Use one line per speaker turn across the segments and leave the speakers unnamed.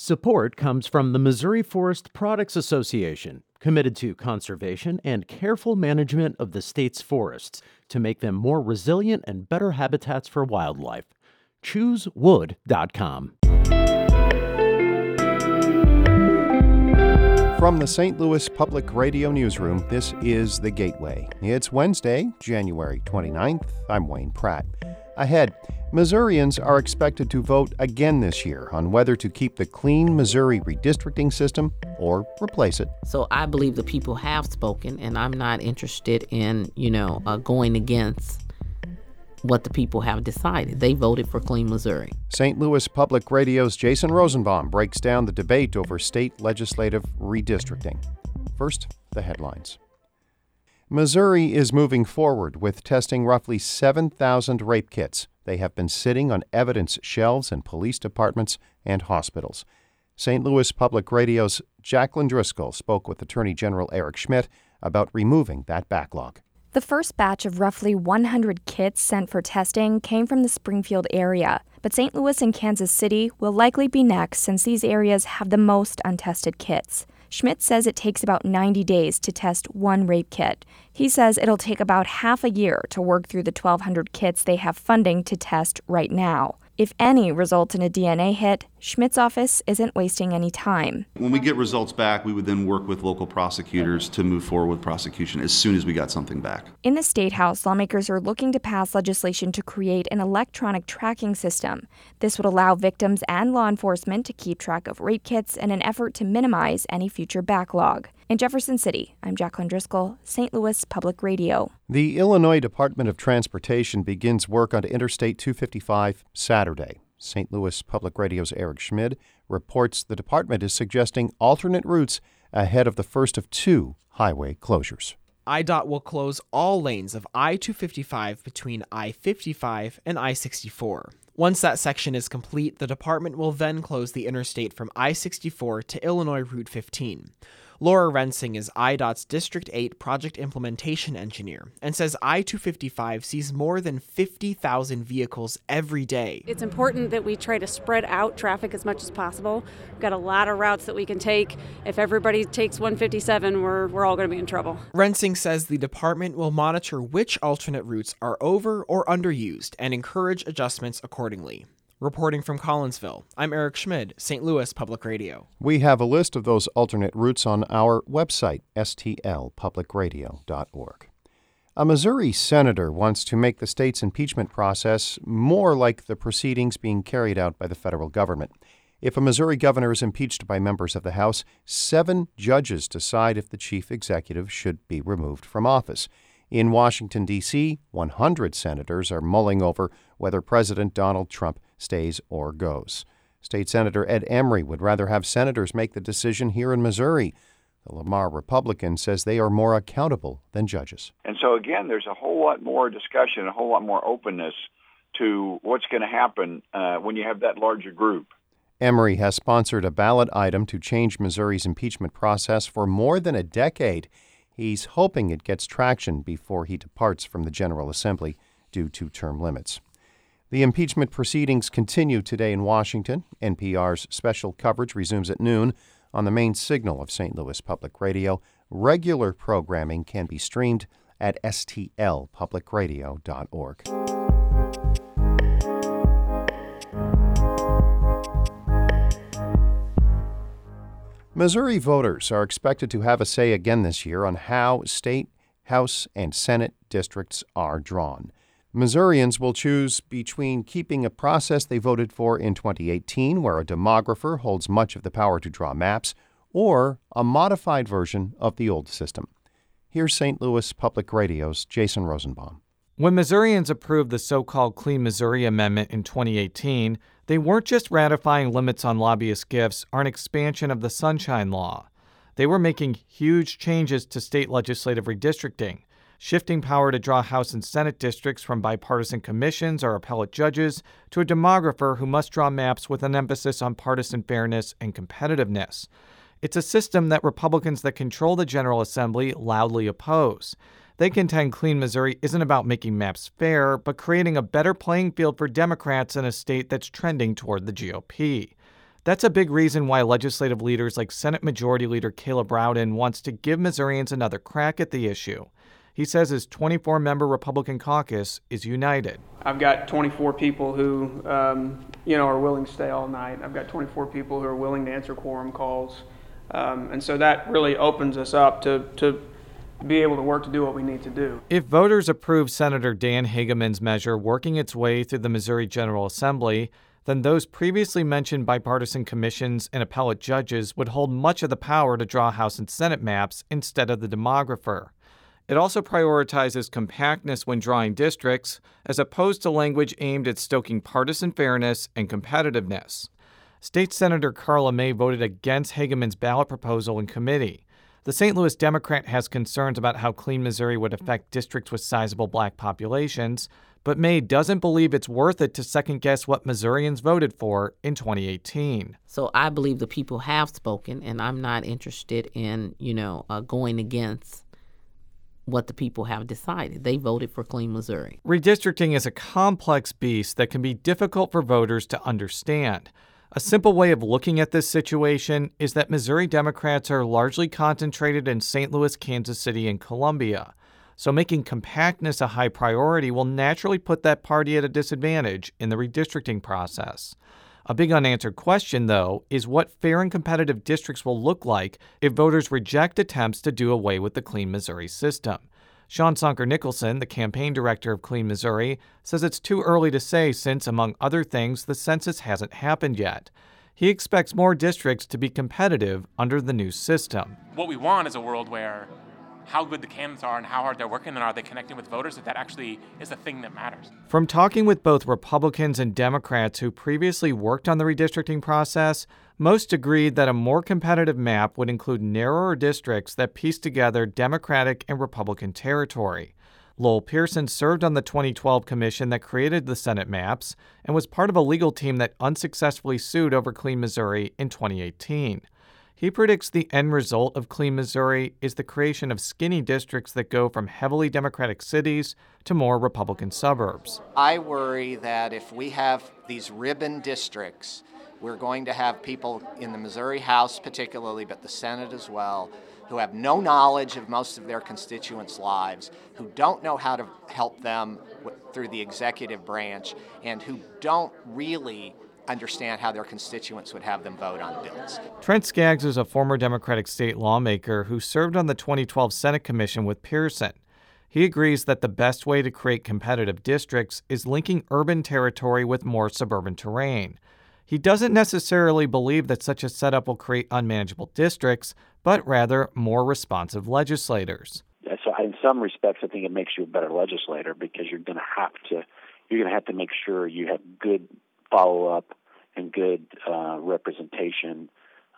Support comes from the Missouri Forest Products Association, committed to conservation and careful management of the state's forests to make them more resilient and better habitats for wildlife. ChooseWood.com.
From the St. Louis Public Radio Newsroom, this is The Gateway. It's Wednesday, January 29th. I'm Wayne Pratt. Ahead, Missourians are expected to vote again this year on whether to keep the clean Missouri redistricting system or replace it.
So I believe the people have spoken, and I'm not interested in, you know, uh, going against what the people have decided. They voted for Clean Missouri.
St. Louis Public Radio's Jason Rosenbaum breaks down the debate over state legislative redistricting. First, the headlines. Missouri is moving forward with testing roughly 7,000 rape kits. They have been sitting on evidence shelves in police departments and hospitals. St. Louis Public Radio's Jaclyn Driscoll spoke with Attorney General Eric Schmitt about removing that backlog.
The first batch of roughly 100 kits sent for testing came from the Springfield area, but St. Louis and Kansas City will likely be next since these areas have the most untested kits. Schmitt says it takes about 90 days to test one rape kit. He says it'll take about half a year to work through the 1,200 kits they have funding to test right now. If any results in a DNA hit, Schmitt's office isn't wasting any time.
When we get results back, we would then work with local prosecutors to move forward with prosecution as soon as we got something back.
In the State House, lawmakers are looking to pass legislation to create an electronic tracking system. This would allow victims and law enforcement to keep track of rape kits in an effort to minimize any future backlog. In Jefferson City, I'm Jaclyn Driscoll, St. Louis Public Radio.
The Illinois Department of Transportation begins work on Interstate 255 Saturday. St. Louis Public Radio's Eric Schmid reports the department is suggesting alternate routes ahead of the first of two highway closures.
IDOT will close all lanes of I 255 between I 55 and I 64. Once that section is complete, the department will then close the interstate from I 64 to Illinois Route 15. Laura Rensing is IDOT's District 8 project implementation engineer and says I 255 sees more than 50,000 vehicles every day.
It's important that we try to spread out traffic as much as possible. We've got a lot of routes that we can take. If everybody takes 157, we're, we're all going to be in trouble.
Rensing says the department will monitor which alternate routes are over or underused and encourage adjustments accordingly. Reporting from Collinsville, I'm Eric Schmid, St. Louis Public Radio.
We have a list of those alternate routes on our website, stlpublicradio.org. A Missouri senator wants to make the state's impeachment process more like the proceedings being carried out by the federal government. If a Missouri governor is impeached by members of the House, seven judges decide if the chief executive should be removed from office. In Washington, D.C., 100 senators are mulling over whether President Donald Trump stays or goes. State Senator Ed Emery would rather have senators make the decision here in Missouri. The Lamar Republican says they are more accountable than judges.
And so, again, there's a whole lot more discussion, a whole lot more openness to what's going to happen uh, when you have that larger group.
Emery has sponsored a ballot item to change Missouri's impeachment process for more than a decade. He's hoping it gets traction before he departs from the General Assembly due to term limits. The impeachment proceedings continue today in Washington. NPR's special coverage resumes at noon on the main signal of St. Louis Public Radio. Regular programming can be streamed at stlpublicradio.org. Missouri voters are expected to have a say again this year on how state, House, and Senate districts are drawn. Missourians will choose between keeping a process they voted for in 2018, where a demographer holds much of the power to draw maps, or a modified version of the old system. Here's St. Louis Public Radio's Jason Rosenbaum.
When Missourians approved the so called Clean Missouri Amendment in 2018, they weren't just ratifying limits on lobbyist gifts or an expansion of the Sunshine Law. They were making huge changes to state legislative redistricting, shifting power to draw House and Senate districts from bipartisan commissions or appellate judges to a demographer who must draw maps with an emphasis on partisan fairness and competitiveness. It's a system that Republicans that control the General Assembly loudly oppose. They contend Clean Missouri isn't about making maps fair, but creating a better playing field for Democrats in a state that's trending toward the GOP. That's a big reason why legislative leaders like Senate Majority Leader Caleb Rowden wants to give Missourians another crack at the issue. He says his 24 member Republican caucus is united.
I've got 24 people who, um, you know, are willing to stay all night. I've got 24 people who are willing to answer quorum calls. Um, and so that really opens us up to, to be able to work to do what we need to do.
If voters approve Senator Dan Hegeman's measure working its way through the Missouri General Assembly, then those previously mentioned bipartisan commissions and appellate judges would hold much of the power to draw House and Senate maps instead of the demographer. It also prioritizes compactness when drawing districts, as opposed to language aimed at stoking partisan fairness and competitiveness. State Senator Karla May voted against Hegeman's ballot proposal in committee. The St. Louis Democrat has concerns about how Clean Missouri would affect districts with sizable black populations, but May doesn't believe it's worth it to second guess what Missourians voted for in 2018.
So I believe the people have spoken, and I'm not interested in, you know, uh, going against what the people have decided. They voted for Clean Missouri.
Redistricting is a complex beast that can be difficult for voters to understand. A simple way of looking at this situation is that Missouri Democrats are largely concentrated in St. Louis, Kansas City, and Columbia. So making compactness a high priority will naturally put that party at a disadvantage in the redistricting process. A big unanswered question, though, is what fair and competitive districts will look like if voters reject attempts to do away with the Clean Missouri system. Sean Soendker Nicholson, the campaign director of Clean Missouri, says it's too early to say since, among other things, the census hasn't happened yet. He expects more districts to be competitive under the new system.
What we want is a world where how good the candidates are and how hard they're working and are they connecting with voters that that actually is the thing that matters.
From talking with both Republicans and Democrats who previously worked on the redistricting process, most agreed that a more competitive map would include narrower districts that piece together Democratic and Republican territory. Lowell Pearson served on the 2012 commission that created the Senate maps and was part of a legal team that unsuccessfully sued over Clean Missouri in 2018. He predicts the end result of Clean Missouri is the creation of skinny districts that go from heavily Democratic cities to more Republican suburbs.
I worry that if we have these ribbon districts, we're going to have people in the Missouri House, particularly, but the Senate as well, who have no knowledge of most of their constituents' lives, who don't know how to help them through the executive branch, and who don't really understand how their constituents would have them vote on bills.
Trent Skaggs is a former Democratic state lawmaker who served on the 2012 Senate Commission with Pearson. He agrees that the best way to create competitive districts is linking urban territory with more suburban terrain. He doesn't necessarily believe that such a setup will create unmanageable districts, but rather more responsive legislators.
So, in some respects, I think it makes you a better legislator because you're going to have to you're going to have to make sure you have good follow up and good uh, representation,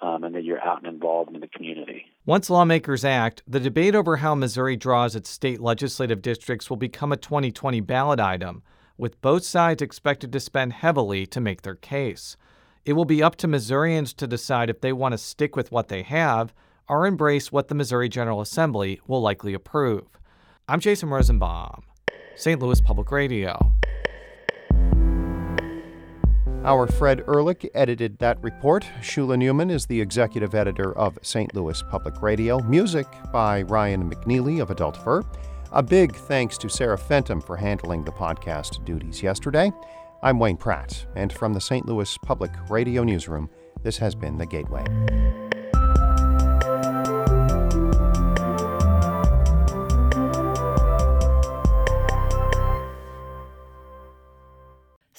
um, and that you're out and involved in the community.
Once lawmakers act, the debate over how Missouri draws its state legislative districts will become a 2020 ballot item, with both sides expected to spend heavily to make their case. It will be up to Missourians to decide if they want to stick with what they have or embrace what the Missouri General Assembly will likely approve. I'm Jason Rosenbaum, St. Louis Public Radio.
Our Fred Ehrlich edited that report. Shula Neuman is the executive editor of St. Louis Public Radio. Music by Ryan McNeely of Adult Fur. A big thanks to Sarah Fentem for handling the podcast duties yesterday. I'm Wayne Pratt, and from the St. Louis Public Radio Newsroom, this has been The Gateway.